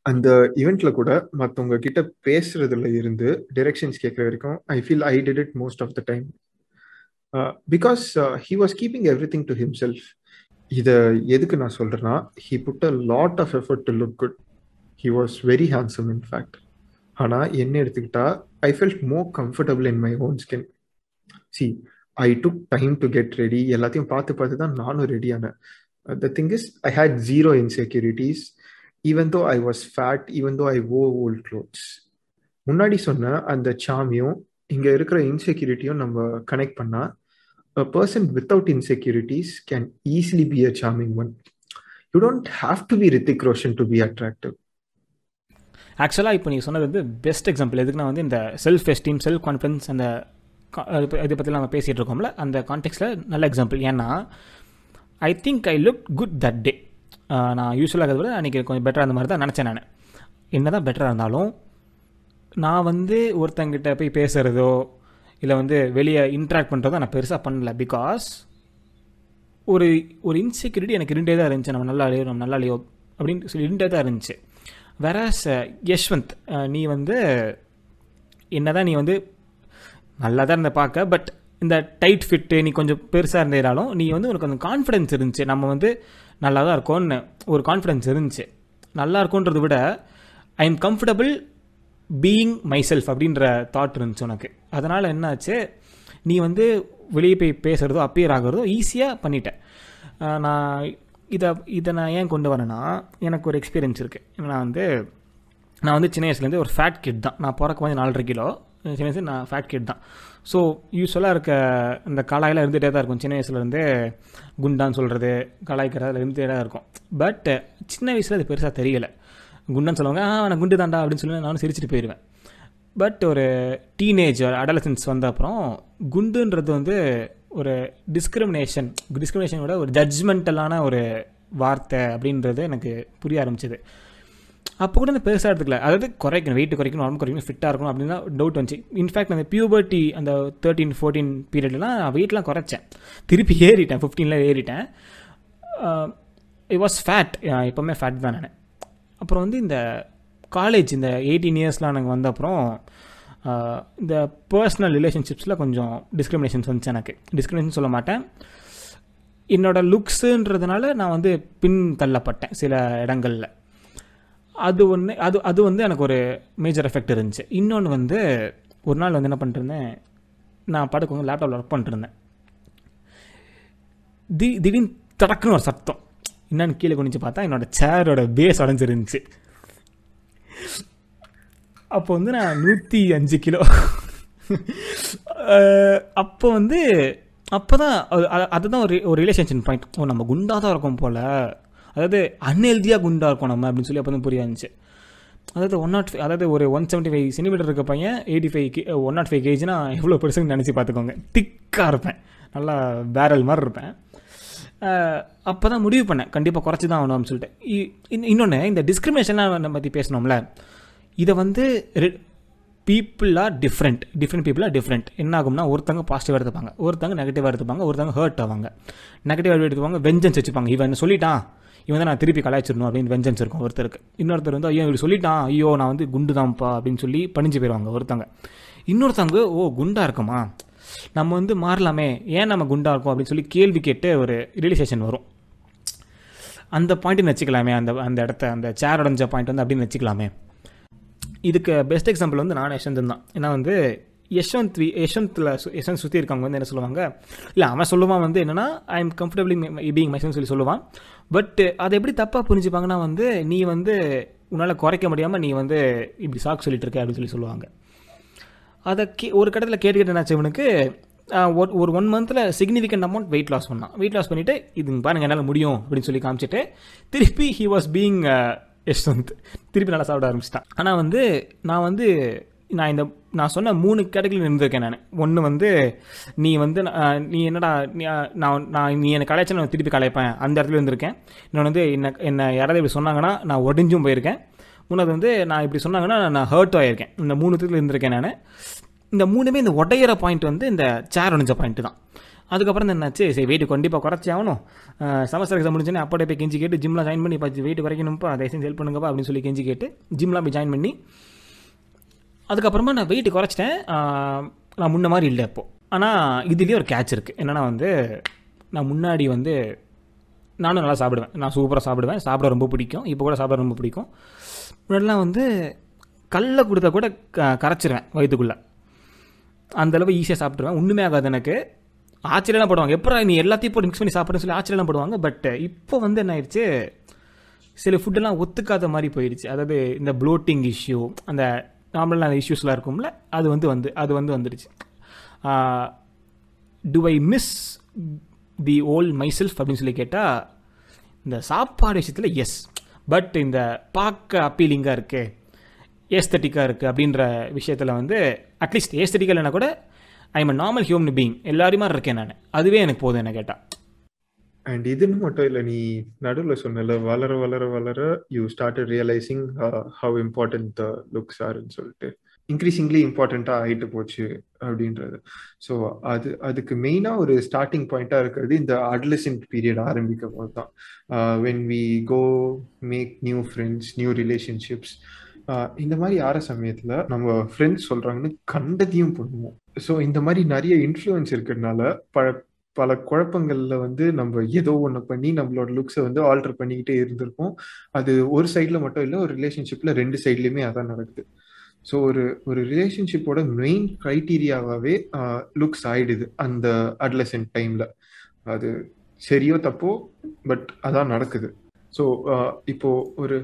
அந்த ஈவெண்ட்ல கூட மற்றவங்க கிட்ட பேசுறதுல இருந்து டிரெக்ஷன்ஸ் கேட்குற வரைக்கும் I feel I did it most of the time because he was keeping everything to himself இதை எதுக்கு நான் சொல்றேன்னா he put a lot of effort to look good he was very handsome in fact ஆனால் என்ன எடுத்துக்கிட்டா I felt more comfortable in my own skin see I took time to get ready எல்லாத்தையும் பார்த்து பார்த்து தான் நானும் ரெடியானேன் the thing is I had zero insecurities even though I was fat even though I O volt clothes முன்னாடி சொன்ன அந்த சாமியும் இங்கே இருக்கிற இன்செக்யூரிட்டியும் நம்ம கனெக்ட் பண்ணால் a person without insecurities can easily be a charming one you don't have to be Hrithik Roshan to be attractive ஆக்சுவலாக இப்போ நீங்கள் சொன்னது வந்து பெஸ்ட் எக்ஸாம்பிள் எதுக்குன்னா வந்து இந்த செல்ஃப் எஸ்டீம் செல்ஃப் கான்ஃபிடன்ஸ் அந்த கா- அது இதை பற்றிலாம் நம்ம பேசிகிட்டு இருக்கோம்ல அந்த கான்டெக்ட்டில் நல்ல எக்ஸாம்பிள் ஏன்னா I think I look good that day நான் யூஸ்வலாக விட அன்றைக்கி கொஞ்சம் பெட்டராக அந்த மாதிரி தான் நினச்சேன் நான். என்ன தான் பெட்டராக இருந்தாலும் நான் வந்து ஒருத்தங்கிட்ட போய் பேசுகிறதோ இல்லை வந்து வெளியே இன்ட்ராக்ட் பண்ணுறதோ நான் பெருசாக பண்ணல. பிகாஸ் ஒரு ஒரு இன்செக்யூரிட்டி எனக்கு இருண்டே தான் இருந்துச்சு. நம்ம நல்லா இல்லையோ நம்ம நல்லா இல்லையோ அப்படின்னு சொல்லி இருண்டே தான் இருந்துச்சு. வேற யஷ்வந்த் நீ வந்து என்ன தான் நீ வந்து நல்லா தான் இருந்த பார்க்க பட் இந்த டைட் ஃபிட்டு நீ கொஞ்சம் பெருசாக இருந்ததாலும் நீ வந்து உனக்கு அந்த கான்ஃபிடென்ஸ் இருந்துச்சு. நம்ம வந்து நல்லா தான் இருக்கும்னு ஒரு கான்ஃபிடென்ஸ் இருந்துச்சு. நல்லா இருக்கோன்றதை விட I am comfortable being my self அப்படின்ற தாட் இருந்துச்சு உனக்கு. அதனால் என்னாச்சு? நீ வந்து வெளியே போய் பேசுகிறதோ அப்பியர் ஆகிறதோ ஈஸியாக பண்ணிட்டேன் நான் இதை இதை நான் ஏன் கொண்டு வரேன்னா எனக்கு ஒரு எக்ஸ்பீரியன்ஸ் இருக்குது நான் வந்து நான் வந்து சின்ன வயசுலேருந்து ஒரு ஃபேட் கிட் தான். நான் பிறக்க வந்து நாலரை கிலோ. சின்ன வயசு நான் ஃபேட் கிட் தான். ஸோ யூஸ்வலாக இருக்க இந்த கலாயெல்லாம் இருந்துகிட்டே தான் இருக்கும். சின்ன வயசுலேருந்தே குண்டான்னு சொல்கிறது கலாய்க்கிறதுல இருந்துகிட்டே தான் இருக்கும். பட் சின்ன வயசில் அது பெருசாக தெரியலை. குண்டான்னு சொல்லுவாங்க ஆ நான் குண்டு தாண்டா அப்படின்னு சொல்லி நானும் சிரிச்சிட்டு போயிடுவேன் பட் ஒரு டீனேஜ் அடலசன்ஸ் வந்த அப்புறம் குண்டுன்றது வந்து ஒரு டிஸ்கிரிமினேஷன் டிஸ்கிரிமினேஷனோட ஒரு ஜட்ஜ்மெண்டலான ஒரு வார்த்தை அப்படின்றது எனக்கு புரிய ஆரம்பிச்சது. அப்போ கூட அந்த பெருசாக எடுத்துக்கல. அதாவது குறைக்கணும் வெயிட் குறைக்கணும் உடம்பு குறைக்கணும் ஃபிட்டாக இருக்கணும் அப்படின்னு தான் டவுட் வந்துச்சு இன்ஃபேக்ட் அந்த பியூபர்ட்டி அந்த தேர்ட்டீன் ஃபோர்டீன் பீரியட்லாம் வெயிட்லாம் குறைச்சேன். திருப்பி ஏறிட்டேன் ஃபிஃப்டீனில் ஏறிட்டேன். ஐ வாஸ் ஃபேட் எப்போவுமே ஃபேட் தான் நான். அப்புறம் வந்து இந்த காலேஜ் இந்த எயிட்டீன் இயர்ஸ்லாம் எனக்கு வந்த அப்புறம் இந்த பர்சனல் ரிலேஷன்ஷிப்ஸில் கொஞ்சம் டிஸ்கிரிமினேஷன்ஸ் வந்துச்சு எனக்கு. டிஸ்கிரிமினேஷன் சொல்ல மாட்டேன். என்னோட லுக்ஸுன்றதுனால நான் வந்து பின் தள்ளப்பட்டேன் சில இடங்களில். அது ஒன்று அது அது வந்து எனக்கு ஒரு மேஜர் எஃபெக்ட் இருந்துச்சு. இன்னொன்று வந்து ஒரு நாள் வந்து என்ன பண்ணிட்டு இருந்தேன் நான் படுக்கவங்க லேப்டாப்பில் ஒர்க் பண்ணிட்டுருந்தேன். தி திடீர்னு தடக்குன்னு ஒரு சத்தம். என்னன்னு கீழே குனிஞ்சு பார்த்தா என்னோட சேரோட பேஸ் அடைஞ்சிருந்துச்சு. அப்போ வந்து நான் நூற்றி அஞ்சு கிலோ. அப்போ வந்து அப்போ தான் அதுதான் ஒரு ஒரு ரிலேஷன்ஷிப் பாயிண்ட் ஓ நம்ம குண்டாக தான் இருக்கும் போல். அதாவது அன்ஹெல்தியாக குண்டாக இருக்கும் நம்ம அப்படின்னு சொல்லி அப்போ தான் புரிய இருந்துச்சு அதாவது ஒன் நாட் ஃபைவ் அதாவது ஒரு ஒன் செவன்ட்டி ஃபைவ் சென்டிமீட்டர் இருக்க பையன் eighty five K one nought five கேஜினா எவ்வளோ பெருசுன்னு நினச்சி பார்த்துக்கோங்க. திக்காக இருப்பேன். நல்லா பேரல் மாதிரி இருப்பேன். அப்போ தான் முடிவு பண்ணேன். கண்டிப்பாக குறைச்சி தான் ஆகணும் அப்படின்னு சொல்லிட்டு. இன்னொன்று இந்த டிஸ்கிரிமினேஷன்லாம் பற்றி பேசணும்ல. இதை வந்து people are different different people are different என்ன ஆகும்னா ஒருத்தங்க பாசிட்டிவாக எடுத்துப்பாங்க. ஒருத்தங்க நெகட்டிவாக எடுத்துப்பாங்க. ஒருத்தங்க ஹர்ட் ஆவாங்க. நெகட்டிவாக எடுத்துப்பாங்க. வெஞ்சன்ஸ் வச்சுப்பாங்க. இவன் சொல்லிட்டான்? இவன் தான் நான் திருப்பி கலாய்ச்சிடணும் அப்படின்னு வெஞ்சன்ஸ் இருக்கும் ஒருத்தருக்கு. இன்னொருத்தர் வந்து ஐயோ இவர் சொல்லிட்டான். ஐயோ நான் வந்து குண்டு தான்ப்பா அப்படின்னு சொல்லி பணிஞ்சு போயிடுவாங்க ஒருத்தங்க. இன்னொருத்தவங்க ஓ குண்டா இருக்குமா? நம்ம வந்து மாறலாமே. ஏன் நம்ம குண்டா இருக்கோம்? அப்படின்னு சொல்லி கேள்வி கேட்டு ஒரு ரியலைசேஷன் வரும். அந்த பாயிண்ட்டு வச்சுக்கலாமே. அந்த அந்த இடத்த அந்த சேர் உடஞ்ச பாயிண்ட் வந்து அப்படின்னு வச்சுக்கலாமே. இதுக்கு பெஸ்ட் எக்ஸாம்பிள் வந்து நானே யஷ்வந்த் தான். ஏன்னா வந்து யஷ்வந்த் வி யஷ்வந்தில் யஷ்வந்த் சுற்றி இருக்கவங்க வந்து என்ன சொல்லுவாங்க? இல்லை அவன் சொல்லுவான் வந்து என்னென்னா I am comfortably being my son சொல்லி சொல்லுவான். பட் அதை எப்படி தப்பாக புரிஞ்சுப்பாங்கன்னா வந்து நீ வந்து உன்னால் குறைக்க முடியாமல் நீ வந்து இப்படி சாக்கு சொல்லிட்டு இருக்க அப்படின்னு சொல்லி சொல்லுவாங்க. அதை கே ஒரு கட்டத்தில் கேட்டுக்கிட்டு என்னாச்சு இவனுக்கு? ஒரு ஒரு ஒன் மந்தில் சிக்னிஃபிகண்ட் அமௌண்ட் வெயிட் லாஸ் பண்ணான். வெயிட் லாஸ் பண்ணிவிட்டு இது பாருங்க என்னால் முடியும் அப்படின்னு சொல்லி காமிச்சிட்டு திருப்பி ஹி வாஸ் பீங் யஷ்வந்த் திருப்பி நல்லா சாப்பிட ஆரம்பிச்சிட்டான். ஆனால் வந்து நான் வந்து நான் இந்த நான் சொன்ன மூணு கேட்டகரியில் இருந்திருக்கேன் நான். ஒன்று வந்து நீ வந்து நீ என்னடா நான் நான் நீ என்னை கலாய்ச்சா நான் திருப்பி கலாய்ப்பேன். அந்த இடத்துல இருந்திருக்கேன். இன்னொன்று வந்து என்ன என்னை யாராவது இப்படி சொன்னாங்கன்னா நான் ஒடிஞ்சும் போயிருக்கேன். மூணாவது வந்து நான் இப்படி சொன்னாங்கன்னா நான் ஹர்ட் ஆகியிருக்கேன் இந்த மூணு இடத்துல இருந்திருக்கேன் நான். இந்த மூணுமே இந்த உடையிற பாயிண்ட் வந்து இந்த சேர் ஒடிஞ்ச பாயிண்ட் தான். அதுக்கப்புறம் என்னாச்சு சரி வெயிட் கண்டிப்பாக குறைச்சி ஆகணும். செமஸ்டர் எக்ஸாம் முடிஞ்சோன்னே அப்படியே போய் கெஞ்சி கேட்டு ஜிம்லாம் ஜாயின் பண்ணி பார்த்து வெயிட் குறைக்கணும்ப்பா அதை செஞ்சு ஹெல்ப் பண்ணுங்கப்பா அப்படின்னு சொல்லி கெஞ்சி கேட்டு ஜிம்லாம் போய் ஜாயின் பண்ணி அதுக்கப்புறமா நான் வெயிட் குறைச்சிட்டேன். நான் முன்ன மாதிரி இல்லை இப்போது ஆனால் இதுலேயே ஒரு கேட்ச் இருக்குது என்னென்னா வந்து நான் முன்னாடி வந்து நானும் நல்லா சாப்பிடுவேன். நான் சூப்பராக சாப்பிடுவேன். சாப்பிட ரொம்ப பிடிக்கும். இப்போ கூட சாப்பிட ரொம்ப பிடிக்கும். முன்னாடிலாம் வந்து கல்லை கொடுத்தா கூட க கரைச்சிருவேன் வயிற்றுக்குள்ளே அந்தளவு ஈஸியாக சாப்பிட்ருவேன் ஒன்றுமே ஆகாது எனக்கு. ஆச்சரியம்லாம் போடுவாங்க. எப்போ நீ எல்லாத்தையும் போட்டு மிக்ஸ் பண்ணி சாப்பிட்றேன்னு சொல்லி ஆச்சரியம்லாம் போடுவாங்க. பட் இப்போ வந்து என்ன ஆயிடுச்சு? சில ஃபுட்டெல்லாம் ஒத்துக்காத மாதிரி போயிடுச்சு. அதாவது இந்த ப்ளோட்டிங் இஷ்யூ அந்த நார்மலாக அந்த இஷ்யூஸ்லாம் இருக்கும்ல அது வந்து வந்து அது வந்து வந்துடுச்சு to I miss the old my self அப்படின்னு சொல்லி கேட்டால் இந்த சாப்பாடு விஷயத்தில் எஸ் பட் இந்த பார்க்க அப்பீலிங்காக இருக்குது ஏஸ்தட்டிக்காக இருக்குது அப்படின்ற விஷயத்தில் வந்து அட்லீஸ்ட் ஏஸ்தட்டிக்காக இல்லைனா கூட I am normal human being எல்லாருமே இருக்கேன் நான். அதுவே எனக்கு போதும் என்ன கேட்டால் அண்ட் இதுன்னு மட்டும் இல்லை நீ நடுவில் சொன்னல வளர வளர வளர you start realising how important the looks ஆர்ன்னு சொல்லிட்டு. இன்க்ரீசிங்லி இம்பார்ட்டண்ட்டாக ஆகிட்டு போச்சு அப்படின்றது. ஸோ அது அதுக்கு மெயினாக ஒரு ஸ்டார்டிங் பாயிண்ட்டாக இருக்கிறது இந்த அட்லசன்ட் பீரியட் ஆரம்பிக்கும் போது தான் when we go make new friends new relationships இந்த மாதிரி ஆற சமயத்தில் நம்ம ஃப்ரெண்ட்ஸ் சொல்கிறாங்கன்னு கண்டதையும் பண்ணுவோம். ஸோ இந்த மாதிரி நிறைய இன்ஃப்ளூயன்ஸ் இருக்கிறதுனால ப பல குழப்பங்கள்ல வந்து நம்ம ஏதோ ஒன்று பண்ணி நம்மளோட லுக்ஸை வந்து ஆல்டர் பண்ணிக்கிட்டே இருந்திருப்போம். அது ஒரு சைடில் மட்டும் இல்லை ஒரு ரிலேஷன்ஷிப்பில் ரெண்டு சைட்லையுமே அதான் நடக்குது. ஸோ ஒரு ஒரு ரிலேஷன்ஷிப்போட மெயின் க்ரைட்டீரியாவாகவே லுக்ஸ் ஆயிடுது அந்த அட்லசன்ட் டைமில் அது சரியோ தப்போ பட் அதான் நடக்குது. ஸோ இப்போ ஒரு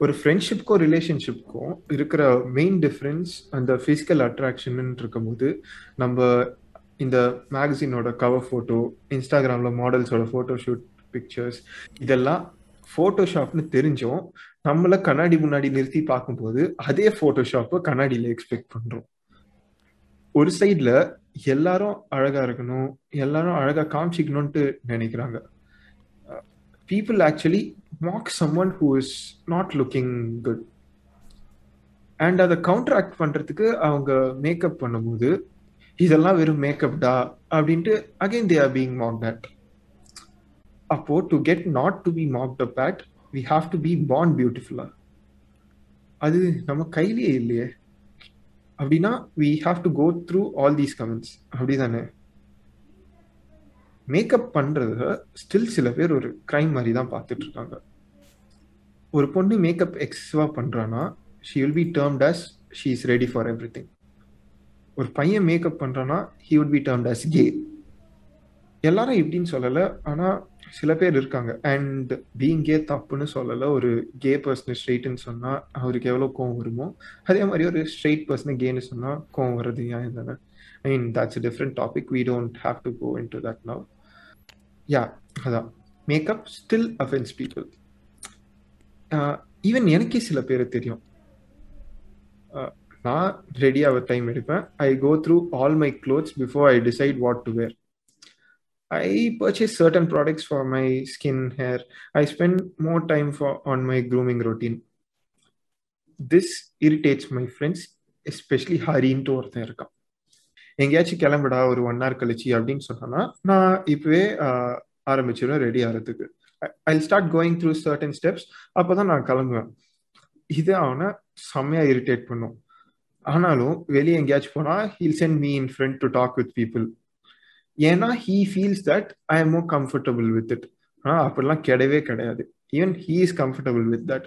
ஒரு ஃப்ரெண்ட்ஷிப்க்கும் ரிலேஷன்ஷிப்க்கும் இருக்கிற மெயின் டிஃப்ரென்ஸ் அந்த ஃபிசிக்கல் அட்ராக்ஷன் இருக்கும்போது நம்ம இந்த மேகசினோட கவர் ஃபோட்டோ இன்ஸ்டாகிராமில் மாடல்ஸோட ஃபோட்டோ ஷூட் பிக்சர்ஸ் இதெல்லாம் ஃபோட்டோஷாப்னு தெரிஞ்சோம் நம்மள கண்ணாடி முன்னாடி நிறுத்தி பார்க்கும்போது அதே ஃபோட்டோஷாப்பை கண்ணாடியில் எக்ஸ்பெக்ட் பண்ணுறோம் ஒரு சைடில் எல்லாரும் அழகா இருக்கணும் எல்லாரும் அழகா காமிச்சிக்கணும்ட்டு நினைக்கிறாங்க. People actually mock someone who is not looking good and அதை கவுண்டராக்ட் பண்றதுக்கு அவங்க மேக்கப் பண்ணும்போது இதெல்லாம் வெறும் மேக்கப்டா அப்படின்ட்டு again they are being mock at அப்போ to get not to be mocked up at we have to be born பியூட்டிஃபுல்லா அது நம்ம கையிலேயே இல்லையே. அப்படின்னா we have to go through all these comments அப்படிதானே? மேக்கப் பண்றத ஸ்டில் சில பேர் ஒரு கிரைம் மாதிரி தான் பார்த்துட்டு இருக்காங்க. ஒரு பொண்ணு மேக்கப் எக்ஸஸிவா பண்றானா she will be termed as she is ready for everything ஒரு பையன் மேக்கப் பண்ணுறான்னா he would be termed as gay எல்லாரும் இப்படின்னு சொல்லலை ஆனால் சில பேர் இருக்காங்க. அண்ட் பீங் கே தப்புன்னு சொல்லலை ஒரு கே பர்சன் ஸ்ட்ரெயிட்னு சொன்னால் அவருக்கு எவ்வளோ கோவம் வருமோ அதே மாதிரி ஒரு ஸ்ட்ரெயிட் பர்சன் கேன்னு சொன்னால் கோவம் வர்றது ஏன் தானே I mean that's different topic we don't have to go into that now yeah அதான். Makeup still offence people even எனக்கே சில பேர் தெரியும். Uh, நான் ரெடி ஆக டைம் எடுப்பேன். I go through all my clothes before I decide what to wear I purchase certain products for my skin hair I spend more time for on my grooming routine this irritates my friends especially ஹரின்ட்டு ஒருத்தன் இருக்கான். எங்கேயாச்சும் கிளம்புடா ஒரு one hour கழிச்சு அப்படின்னு சொன்னா நான் இப்பவே ஆரம்பிச்சிடுவேன் ரெடி ஆகிறதுக்கு I start going through certain steps அப்போதான் நான் கிளம்புவேன். இது அவனை செம்மையா இரிட்டேட் பண்ணும். ஆனாலும் வெளியே எங்கேயாச்சும் போனால் he'll send me in front to talk with people ஏன்னா he feels that I am more comfortable with it ஆனால் அப்படிலாம் கிடையவே கிடையாது. Even he is comfortable with that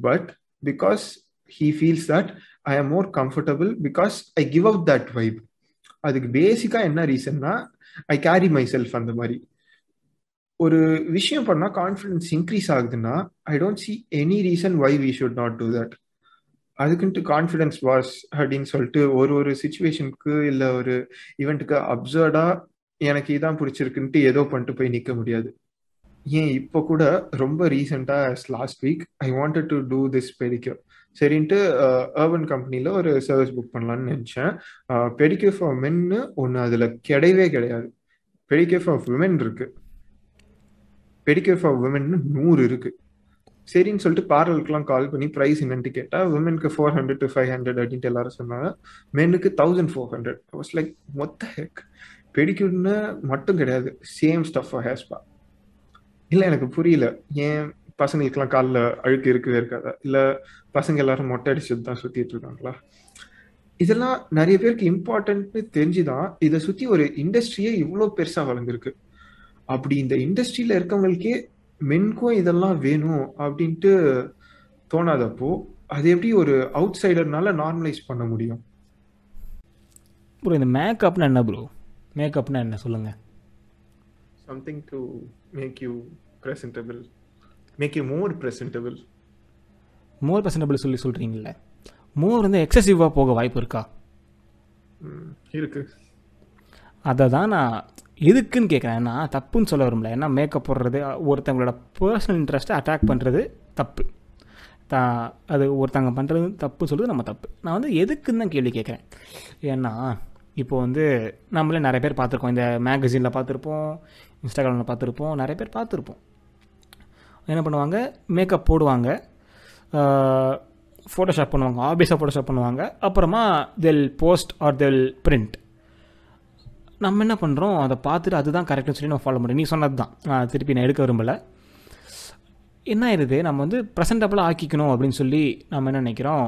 but because he feels that I am more comfortable because I give up that vibe அதுக்கு பேசிக்காக என்ன ரீசன்னா I carry myself அந்த மாதிரி. ஒரு விஷயம் பண்ணால் கான்ஃபிடன்ஸ் இன்க்ரீஸ் ஆகுதுன்னா I don't see any reason why we should not do that அதுக்குன்ட்டு confidence was அப்படின்னு சொல்லிட்டு ஒரு ஒரு சுச்சுவேஷனுக்கு இல்லை ஒரு ஈவெண்ட்டுக்கு அப்சர்டா எனக்கு இதான் பிடிச்சிருக்குன்ட்டு ஏதோ பண்ணிட்டு போய் நிற்க முடியாது. ஏன் இப்போ கூட ரொம்ப ரீசெண்டாக last week I wanted to do this pedicure சரின்ட்டு அர்பன் கம்பெனியில் ஒரு சர்வீஸ் புக் பண்ணலான்னு நினச்சேன். பெடிக்யூர் ஃபார் மென்னு ஒன்று அதில் கிடையவே கிடையாது. பெடிக்யூர் ஃபார் விமென் இருக்கு. பெடிக்யூர் ஃபார் விமென்னு நூறு இருக்குது சரின்னு சொல்லிட்டு பார்லருக்குலாம் கால் பண்ணி ப்ரைஸ் என்னன்ட்டு கேட்டால் உமனுக்கு four hundred to five hundred அப்படின்ட்டு எல்லாரும் சொன்னாங்க. மென்னுக்கு thousand four hundred was like மொத்த ஹெக் பெடிக்யூர்னு மட்டும் கிடையாது. Same stuff for hair spa இல்லை எனக்கு புரியல. ஏன் பசங்களுக்குலாம் காலில் அழுக்கு இருக்கவே இருக்காதா? இல்லை பசங்க எல்லாரும் மொட்டை அடிச்சது தான் சுற்றிட்டு இருக்காங்களா? இதெல்லாம் நிறைய பேருக்கு இம்பார்ட்டன்ட்னு தெரிஞ்சுதான் இதை சுற்றி ஒரு இண்டஸ்ட்ரியே இவ்வளோ பெருசாக வளர்ந்துருக்கு. அப்படி இந்த இண்டஸ்ட்ரியில் இருக்கவங்களுக்கே மென்க்கும் இதெல்லாம் வேணும் அப்படின்ட்டு தோணாதப்போ அது எப்படி ஒரு அவுட் சைடர்னால நார்மலைஸ் பண்ண முடியும்? ப்ரோ இந்த மேக்கப்னா என்ன ப்ரோ மேக்கப்னா என்ன? சொல்லுங்கள் something to make you presentable make you more presentable more presentable சொல்லி சொல்கிறீங்கள மோர் வந்து எக்ஸசிவாக போக வாய்ப்பு இருக்கா? இருக்கு. அதை தான் நான் எதுக்குன்னு கேட்குறேன் ஏன்னா தப்புன்னு சொல்ல வரும்ல. ஏன்னா மேக்கப் போடுறது ஒருத்தவங்களோட பர்சனல் இன்ட்ரெஸ்ட்டை அட்டாக் பண்ணுறது தப்பு. தா அது ஒருத்தவங்க பண்ணுறது தப்பு சொல்கிறது நம்ம தப்பு. நான் வந்து எதுக்குன்னு தான் கேள்வி கேட்குறேன் ஏன்னா இப்போ வந்து நம்மளே நிறைய பேர் பார்த்துருக்கோம். இந்த மேகசினில் பார்த்துருப்போம் இன்ஸ்டாகிராமில் பார்த்துருப்போம் நிறைய பேர் பார்த்துருப்போம். என்ன பண்ணுவாங்க? மேக்கப் போடுவாங்க. ஃபோட்டோஷாப் பண்ணுவாங்க. ஆபியஸாக ஃபோட்டோஷாப் பண்ணுவாங்க. அப்புறமா they'll post or they'll print நம்ம என்ன பண்ணுறோம் அதை பார்த்துட்டு அதுதான் கரெக்டுன்னு சொல்லி நம்ம ஃபாலோ பண்ணுறோம் நீ சொன்னது தான் நான் திருப்பி நான் எடுக்க விரும்பலை. என்ன ஆயிடுது நம்ம வந்து ப்ரெசன்டபுளாக ஆக்கிக்கணும் அப்படின்னு சொல்லி நம்ம என்ன நினைக்கிறோம்?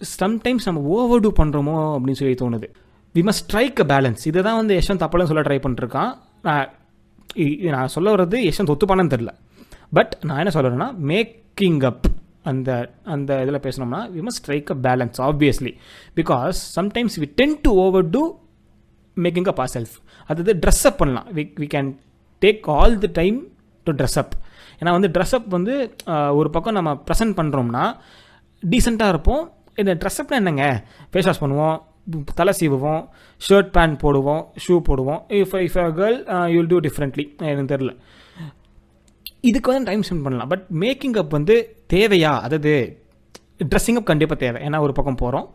சம்டைம்ஸ் நம்ம ஓவர் டூ பண்ணுறோமோ அப்படின்னு சொல்லி தோணுது. We must strike a balance இதை தான் வந்து யஷ்வந்த் அப்பலாம் சொல்ல ட்ரை பண்ணிருக்கான். நான் நான் சொல்ல வர்றது யஷ்வந்த் ஒத்துப்பானன்னு தெரில பட் நான் என்ன சொல்கிறேன்னா மேக்கிங் அப் அந்த அந்த இதில் பேசினோம்னா we must strike a balance obviously because sometimes we tend to over do making up our self அதாவது ட்ரெஸ் அப் பண்ணலாம். We we can take all the time to dress up ஏன்னா வந்து ட்ரெஸ் அப் வந்து ஒரு பக்கம் நம்ம ப்ரெசென்ட் பண்ணுறோம்னா டீசெண்டாக இருப்போம். இந்த ட்ரெஸ் அப்னா என்னங்க? ஃபேஸ் வாஷ் பண்ணுவோம் தலை சீவுவோம் ஷர்ட் பேண்ட் போடுவோம் ஷூ போடுவோம். If if a girl you'll do differently எனக்கு தெரில இதுக்கு வந்து டைம் ஸ்பெண்ட் பண்ணலாம். பட் மேக்கிங் அப் வந்து தேவையா? அதாவது ட்ரெஸ்ஸிங் அப் கண்டிப்பாக தேவை. ஏன்னா ஒரு பக்கம் போகிறோம்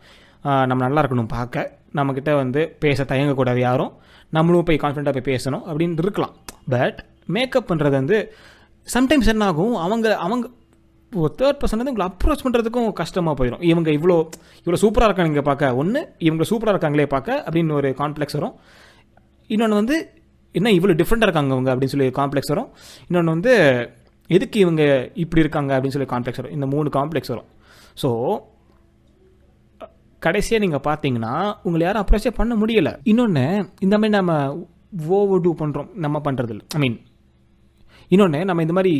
நம்ம நல்லா இருக்கணும் பார்க்க. நம்மக்கிட்ட வந்து பேச தயங்கக்கூடாது யாரும். நம்மளும் போய் கான்ஃபிடண்ட்டாக போய் பேசணும் அப்படின்னு இருக்கலாம். பட் மேக்கப் பண்ணுறது வந்து சம்டைம்ஸ் என்ன ஆகும்? அவங்க அவங்க ஒரு தேர்ட் பர்சன் வந்து உங்களை அப்ரோச் பண்ணுறதுக்கும் கஷ்டமாக போயிடும் இவங்க இவ்வளோ இவ்வளோ சூப்பராக இருக்காங்க பார்க்க. ஒன்று இவங்க சூப்பராக இருக்காங்களே பார்க்க அப்படின்னு ஒரு காம்ப்ளெக்ஸ் வரும். இன்னொன்று வந்து என்ன இவ்வளோ டிஃப்ரெண்ட்டாக இருக்காங்க அவங்க அப்படின்னு சொல்லி காம்ப்ளெக்ஸ் வரும். இன்னொன்று வந்து எதுக்கு இவங்க இப்படி இருக்காங்க அப்படின்னு சொல்லி காம்ப்ளெக்ஸ் வரும். இந்த மூணு காம்ப்ளெக்ஸ் வரும். ஸோ கடைசியாக நீங்கள் பார்த்தீங்கன்னா உங்களை யாரும் அப்ரோச்சே பண்ண முடியலை. இன்னொன்று இந்த மாதிரி நம்ம ஓவர் டூ பண்ணுறோம் நம்ம பண்ணுறதில்ல ஐ மீன் இன்னொன்று நம்ம இந்த மாதிரி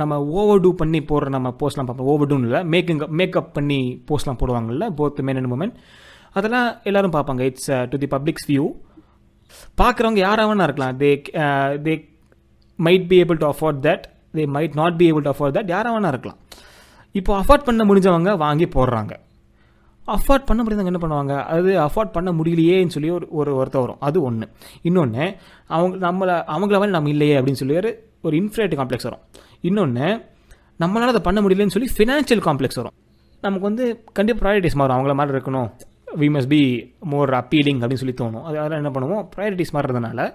நம்ம ஓவர் டூ பண்ணி போடுற நம்ம போஸ்ட்லாம் பார்ப்போம். ஓவர் டூன்னு இல்லை மேக்கிங் மேக்கப் பண்ணி போஸ்ட்லாம் போடுவாங்கல்ல போத் மென் அண்ட் உமன் அதெல்லாம் எல்லோரும் பார்ப்பாங்க. It's to uh, the public's view பார்க்குறவங்க யாராக வேணா இருக்கலாம். They they might be able to afford that they might not be able to afford that யாராக இருக்கலாம். இப்போ அஃபோர்ட் பண்ண முடிஞ்சவங்க வாங்கி போடுறாங்க. அஃபோர்ட் பண்ண முடியாதவங்க என்ன பண்ணுவாங்க? அது அஃபோர்ட் பண்ண முடியலையேன்னு சொல்லி ஒரு ஒரு ஒருத்தர் வரும். அது ஒன்று இன்னொன்று அவங்க நம்மளை அவங்கள மாதிரி நம்ம இல்லையே அப்படின்னு சொல்லி ஒரு ஒரு இன்ஃபினிட்டி காம்ப்ளெக்ஸ் வரும். இன்னொன்று நம்மளால் அதை பண்ண முடியலன்னு சொல்லி ஃபினான்ஷியல் காம்ப்ளெக்ஸ் வரும். நமக்கு வந்து கண்டிப்பாக ப்ரையாரிட்டிஸ் மாறும். அவங்கள மாதிரி இருக்கணும். We must be more appealing அப்படின்னு சொல்லி தோணும். அது அதெல்லாம் என்ன பண்ணுவோம்? ப்ரையாரிட்டிஸ் மாறுறதுனால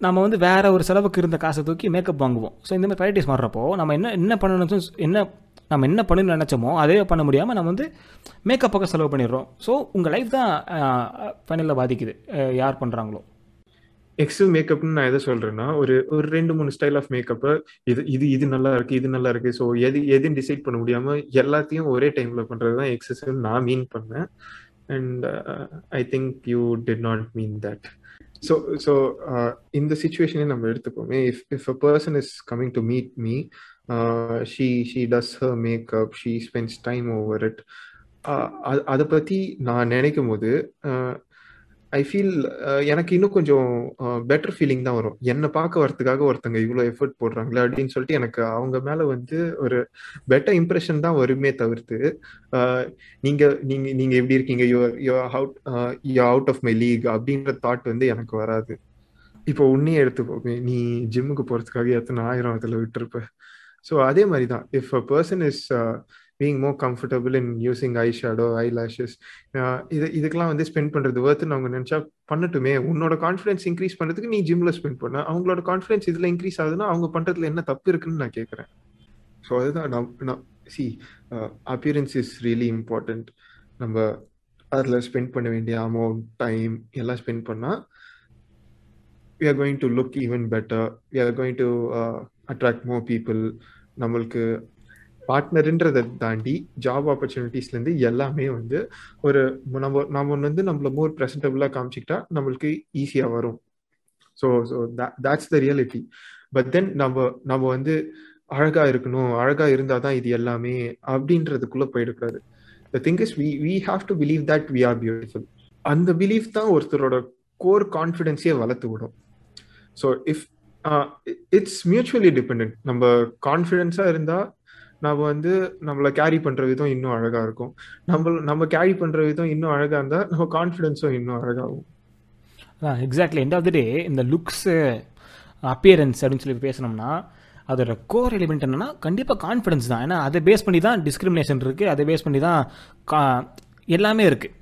நம்ம வந்து வேறு ஒரு செலவுக்கு இருந்த காசை தூக்கி மேக்கப் வாங்குவோம். ஸோ இந்த மாதிரி ப்ரையாரிட்டிஸ் மாறுறப்போ நம்ம என்ன என்ன பண்ணணும் என்ன நம்ம என்ன பண்ணணும்னு நினச்சோமோ அதே பண்ண முடியாமல் நம்ம வந்து மேக்கப் பக்கம் செலவு பண்ணிடுறோம். ஸோ உங்கள் லைஃப் தான் ஃபைனலில் பாதிக்குது. யார் பண்ணுறாங்களோ எக்ஸிவ் மேக்கப்னு நான் எதை சொல்றேன்னா ஒரு ஒரு ரெண்டு மூணு ஸ்டைல் ஆஃப் மேக்கப்பு இது இது இது நல்லா இருக்கு இது நல்லா இருக்கு. ஸோ எது எதுன்னு டிசைட் பண்ண முடியாம எல்லாத்தையும் ஒரே டைம்ல பண்றது தான் எக்ஸசிவ் நான் மீன் பண்ணேன். And I think you did not mean that so so இந்த சுச்சுவேஷனே நம்ம எடுத்துப்போமே if if a person is coming to meet me she she does her makeup she spends time over it அதை பற்றி நான் நினைக்கும் போது ஐ ஃபீல் uh, எனக்கு இன்னும் கொஞ்சம் uh, பெட்டர் ஃபீலிங் தான் வரும். என்னை பார்க்க வரதுக்காக ஒருத்தங்க இவ்வளோ எஃபர்ட் போடுறாங்களே அப்படின்னு சொல்லிட்டு எனக்கு அவங்க மேலே வந்து ஒரு பெட்டர் இம்ப்ரெஷன் தான் வருமே தவிர்த்து uh, நீங்கள் நீங்கள் நீங்கள் எப்படி இருக்கீங்க? You're you're out you're out of my league அப்படின்ற தாட் வந்து எனக்கு வராது. இப்போ உன்னையே எடுத்துக்கோமே நீ ஜிம்முக்கு போகிறதுக்காக எத்தனை ஆயிரம் அதில் விட்டுருப்ப? ஸோ அதே மாதிரி தான். If a person is being more comfortable in using eye shadow eyelashes இது இதுக்கெல்லாம் வந்து ஸ்பெண்ட் பண்றது வேர்த்துன்னு அவங்க நினைச்சா பண்ணட்டுமே. உன்னோட கான்ஃபிடன்ஸ் இன்க்ரீஸ் பண்றதுக்கு நீ ஜிம்ல ஸ்பெண்ட் பண்ண. அவங்களோட கான்ஃபிடன்ஸ் இதுல இன்க்ரீஸ் ஆகுதுன்னா அவங்க பண்றதுல என்ன தப்பு இருக்குன்னு நான் கேட்கறேன் ஸோ அதுதான் நான் see appearance is really important நம்ம அதில் ஸ்பெண்ட் பண்ண வேண்டிய அமௌண்ட் டைம் எல்லாம் ஸ்பெண்ட் பண்ணால் we are going to look even better we are going to attract more people நம்மளுக்கு பார்ட்னருன்றதை தாண்டி ஜாப் ஆப்பர்ச்சுனிட்டிஸ்லேருந்து எல்லாமே வந்து ஒரு நம்ம நம்ம வந்து நம்மள மோர் ப்ரெசன்டபுளாக காமிச்சிக்கிட்டா நம்மளுக்கு ஈஸியாக வரும். So so that's the reality but then நம்ம நம்ம வந்து அழகாக இருக்கணும் அழகாக இருந்தால் தான் இது எல்லாமே அப்படின்றதுக்குள்ளே போயிடக்கூடாது. The thing is we we have to believe that we are beautiful அந்த பிலீஃப் தான் ஒருத்தரோட கோர் கான்ஃபிடென்ஸையே வளர்த்து விடும். So if it's mutually depend நம்ம கான்ஃபிடென்ஸாக இருந்தால் நம்ம வந்து நம்மளை கேரி பண்ற விதம் இன்னும் அழகா இருக்கும். நம்ம நம்ம கேரி பண்ற விதம் இன்னும் அழகா இருந்தா நம்ம கான்ஃபிடென்ஸும் இன்னும் அழகாகும் exactly end of the day இந்த லுக்ஸ் அப்பியரன்ஸ் அப்படின்னு சொல்லி பேசினோம்னா அதோட கோர் எலிமெண்ட் என்னன்னா கண்டிப்பாக கான்ஃபிடன்ஸ் தான். ஏன்னா அதை பேஸ் பண்ணி தான் டிஸ்கிரிமினேஷன் இருக்குது அதை பேஸ் பண்ணி தான் கா எல்லாமே இருக்குது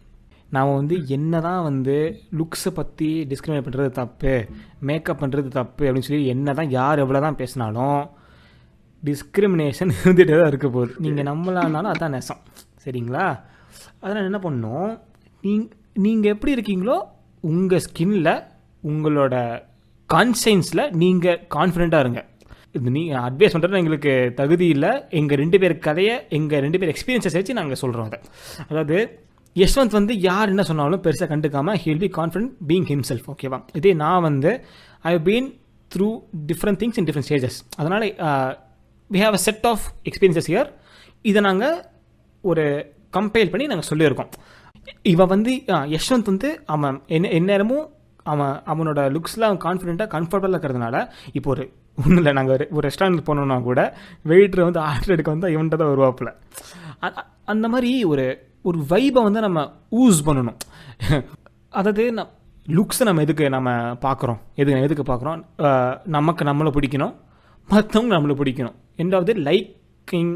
நாம் வந்து என்ன தான் வந்து லுக்ஸை பற்றி டிஸ்கிரிமினேட் பண்ணுறது தப்பு மேக்கப் பண்ணுறது தப்பு அப்படின்னு சொல்லி என்ன தான் யார் எவ்வளோ தான் பேசினாலும் டிஸ்கிரிமினேஷன் [laughs] இருந்துகிட்டே தான் இருக்க போகுது. நீங்கள் நம்மளானாலும் அதான் நெசம். சரிங்களா? அதனால் என்ன பண்ணணும்? நீங் நீங்கள் எப்படி இருக்கீங்களோ உங்கள் ஸ்கின்னில் உங்களோட கான்சியன்ஸில் நீங்கள் கான்ஃபிடெண்ட்டாக இருங்க. இது நீ அட்வைஸ் பண்ணுறது எங்களுக்கு தகுதி இல்லை. எங்கள் ரெண்டு பேர் கதையை எங்கள் ரெண்டு பேர் எக்ஸ்பீரியன்ஸை வச்சு நாங்கள் சொல்கிறோம் அதை. அதாவது யஷ்வந்த் வந்து யார் என்ன சொன்னாலும் பெருசாக கண்டுக்காமல் he'll be confident being himself ஓகேவா இதே நான் வந்து I been through different things in different stages அதனால் we have a set of experiences here இதை நாங்கள் ஒரு கம்பேர் பண்ணி நாங்கள் சொல்லியிருக்கோம். இவன் வந்து யஷ்வந்த் வந்து அவன் என்ன எந்நேரமும் அவன் அவனோட லுக்ஸில் அவன் கான்ஃபிடென்ட்டாக கம்ஃபர்டபுளாக இருக்கிறதுனால இப்போ ஒரு ஒன்றும் இல்லை நாங்கள் ஒரு ரெஸ்டாரண்ட் போனோம்னா கூட வெயிட்ரு வந்து ஆர்டர் எடுக்க வந்து இவன்கிட்ட தான் வருவாப்பில். அந்த மாதிரி ஒரு ஒரு வைபை வந்து நம்ம ஊஸ் பண்ணணும். அதாவது நம் லுக்ஸை நம்ம எதுக்கு நம்ம பார்க்குறோம்? எதுக்கு எதுக்கு பார்க்குறோம்? நமக்கு நம்மளை பிடிக்கணும். மற்றவங்க நம்மளை பிடிக்கணும். ரெண்டாவது லைக்கிங்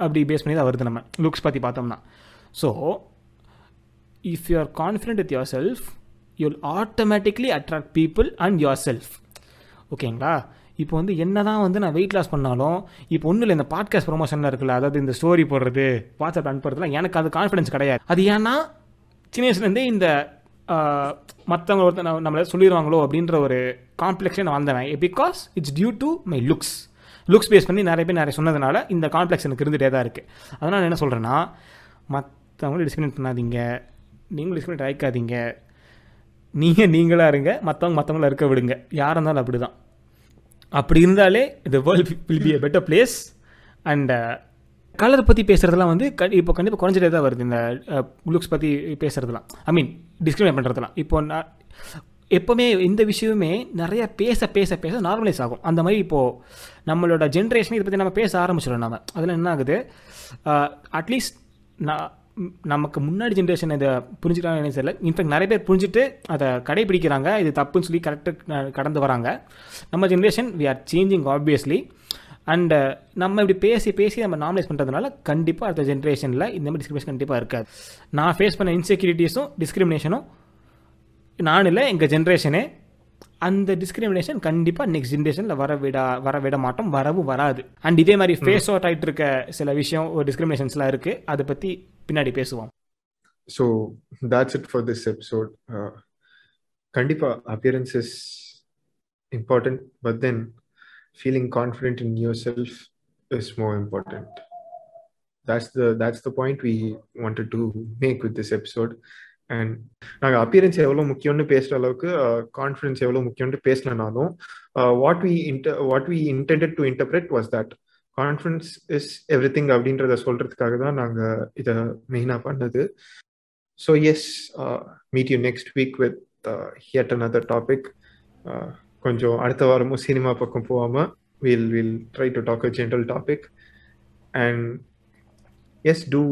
அப்படி பேஸ் பண்ணி தான் வருது நம்ம லுக்ஸ் பற்றி பார்த்தோம்னா. So if you are confident with yourself you'll automatically attract people and yourself ஓகேங்களா இப்போ வந்து என்ன தான் வந்து நான் வெயிட் லாஸ் பண்ணாலும் இப்போ ஒன்றும் இல்லை இந்த பாட்காஸ்ட் ப்ரொமோஷனில் இருக்குல்ல அதாவது இந்த ஸ்டோரி போடுறது வாட்ஸ்அப் அனுப்புறதுலாம் எனக்கு அது கான்ஃபிடன்ஸ் கிடையாது. அது ஏன்னா சின்ன வயசுலேருந்தே இந்த மற்றவங்க ஒருத்தர் நம்மளை சொல்லிடுவாங்களோ அப்படின்ற ஒரு காம்ப்ளெக்ஸே நான் வந்தவன் because it's due to my looks looks face பண்ணி நிறைய பேர் நிறைய சொன்னதுனால இந்த காம்ப்ளெக்ஸ் எனக்கு இருந்துகிட்டே தான் இருக்குது அதனால் நான் என்ன சொல்கிறேன்னா மற்றவங்களும் டிஸ்கிரிமினேட் பண்ணாதீங்க. நீங்களும் டிஸ்கிரிமினேட் ஆகிக்காதீங்க நீங்கள் நீங்களாக இருங்க. மற்றவங்க மற்றவங்கள இருக்க விடுங்க. யாராக இருந்தாலும் அப்படி தான் அப்படி இருந்தாலே இந்த world will be a better place and colour பற்றி பேசுகிறதுலாம் வந்து க இப்போ கண்டிப்பாக குறைஞ்சிட்டே தான் வருது இந்த லுக்ஸ் பற்றி பேசுகிறதுலாம் ஐ மீன் டிஸ்கிரிமினேட் பண்ணுறதுலாம் இப்போ நான் எப்போவுமே இந்த விஷயமே நிறைய பேச பேச பேச நார்மலைஸ் ஆகும். அந்த மாதிரி இப்போது நம்மளோட ஜென்ரேஷன் இதை பற்றி நம்ம பேச ஆரம்பிச்சிடும் நம்ம அதில் என்ன ஆகுது? அட்லீஸ்ட் நான் நமக்கு முன்னாடி ஜென்ரேஷன் இதை புரிஞ்சுக்கிறாங்க தெரியல. இன்ஃபேக்ட் நிறைய பேர் புரிஞ்சுட்டு அதை கடைபிடிக்கிறாங்க. இது தப்புன்னு சொல்லி கரெக்டாக கடந்து வராங்க. நம்ம generation we are changing obviously and நம்ம இப்படி பேசி பேசி நம்ம நார்மலைஸ் பண்ணுறதுனால கண்டிப்பாக அடுத்த ஜென்ரேஷனில் இந்த மாதிரி டிஸ்கிரிமினேஷன் கண்டிப்பாக இருக்காது. நான் ஃபேஸ் பண்ண இன்செக்யூரிட்டிஸும் டிஸ்கிரிமினேஷனும் நான் இல்லை எங்கள் ஜென்ரேஷனே அந்த டிஸ்கிரிமினேஷன் கண்டிப்பாக நெக்ஸ்ட் ஜென்ரேஷனில் வர விட வர விட மாட்டோம். வரவும் வராது. அண்ட் இதே மாதிரி ஃபேஸ் அவுட் ஆகிட்டு இருக்க சில விஷயம் ஒரு டிஸ்கிரிமினேஷன்ஸ்லாம் இருக்குது அதை பற்றி பின்னாடி பேசுவோம். So that's it for this episode. Uh, கண்டிப்பா appearance is important but then feeling confident in yourself is more important. That's the that's the point we wanted to make with this episode. And நாங்கள் appearance எவ்வளோ முக்கியம்னு பேசுகிற அளவுக்கு confidence எவ்வளோ முக்கியம்னு பேசினாலும் what we intend what we intended to interpret was that confidence is everything அப்படின்றத சொல்றதுக்காக தான் நாங்கள் இதை மெயினாக பண்ணது. So yes meet you next week with ஹியட் another topic கொஞ்சம் அடுத்த வாரமும் சினிமா பக்கம் போகாமல் will will try to talk a general topic and as to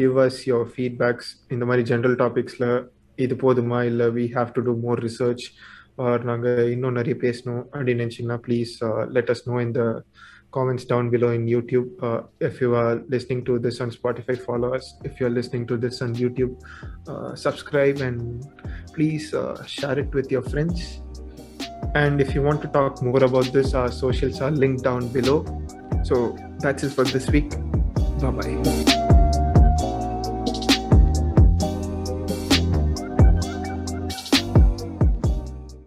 give us your feedbacks இந்த மாதிரி ஜென்ரல் டாபிக்ஸில் இது போதுமா இல்லை we have to do more research or நாங்கள் இன்னும் நிறைய பேசணும் அப்படின்னு நினச்சிங்கன்னா ப்ளீஸ் லெட் அஸ் நோ இந்த comments down below in YouTube. Uh, if you are listening to this on Spotify, follow us. If you are listening to this on YouTube, uh, subscribe and please uh, share it with your friends. And if you want to talk more about this, our socials are linked down below. So that's it for this week. Bye bye.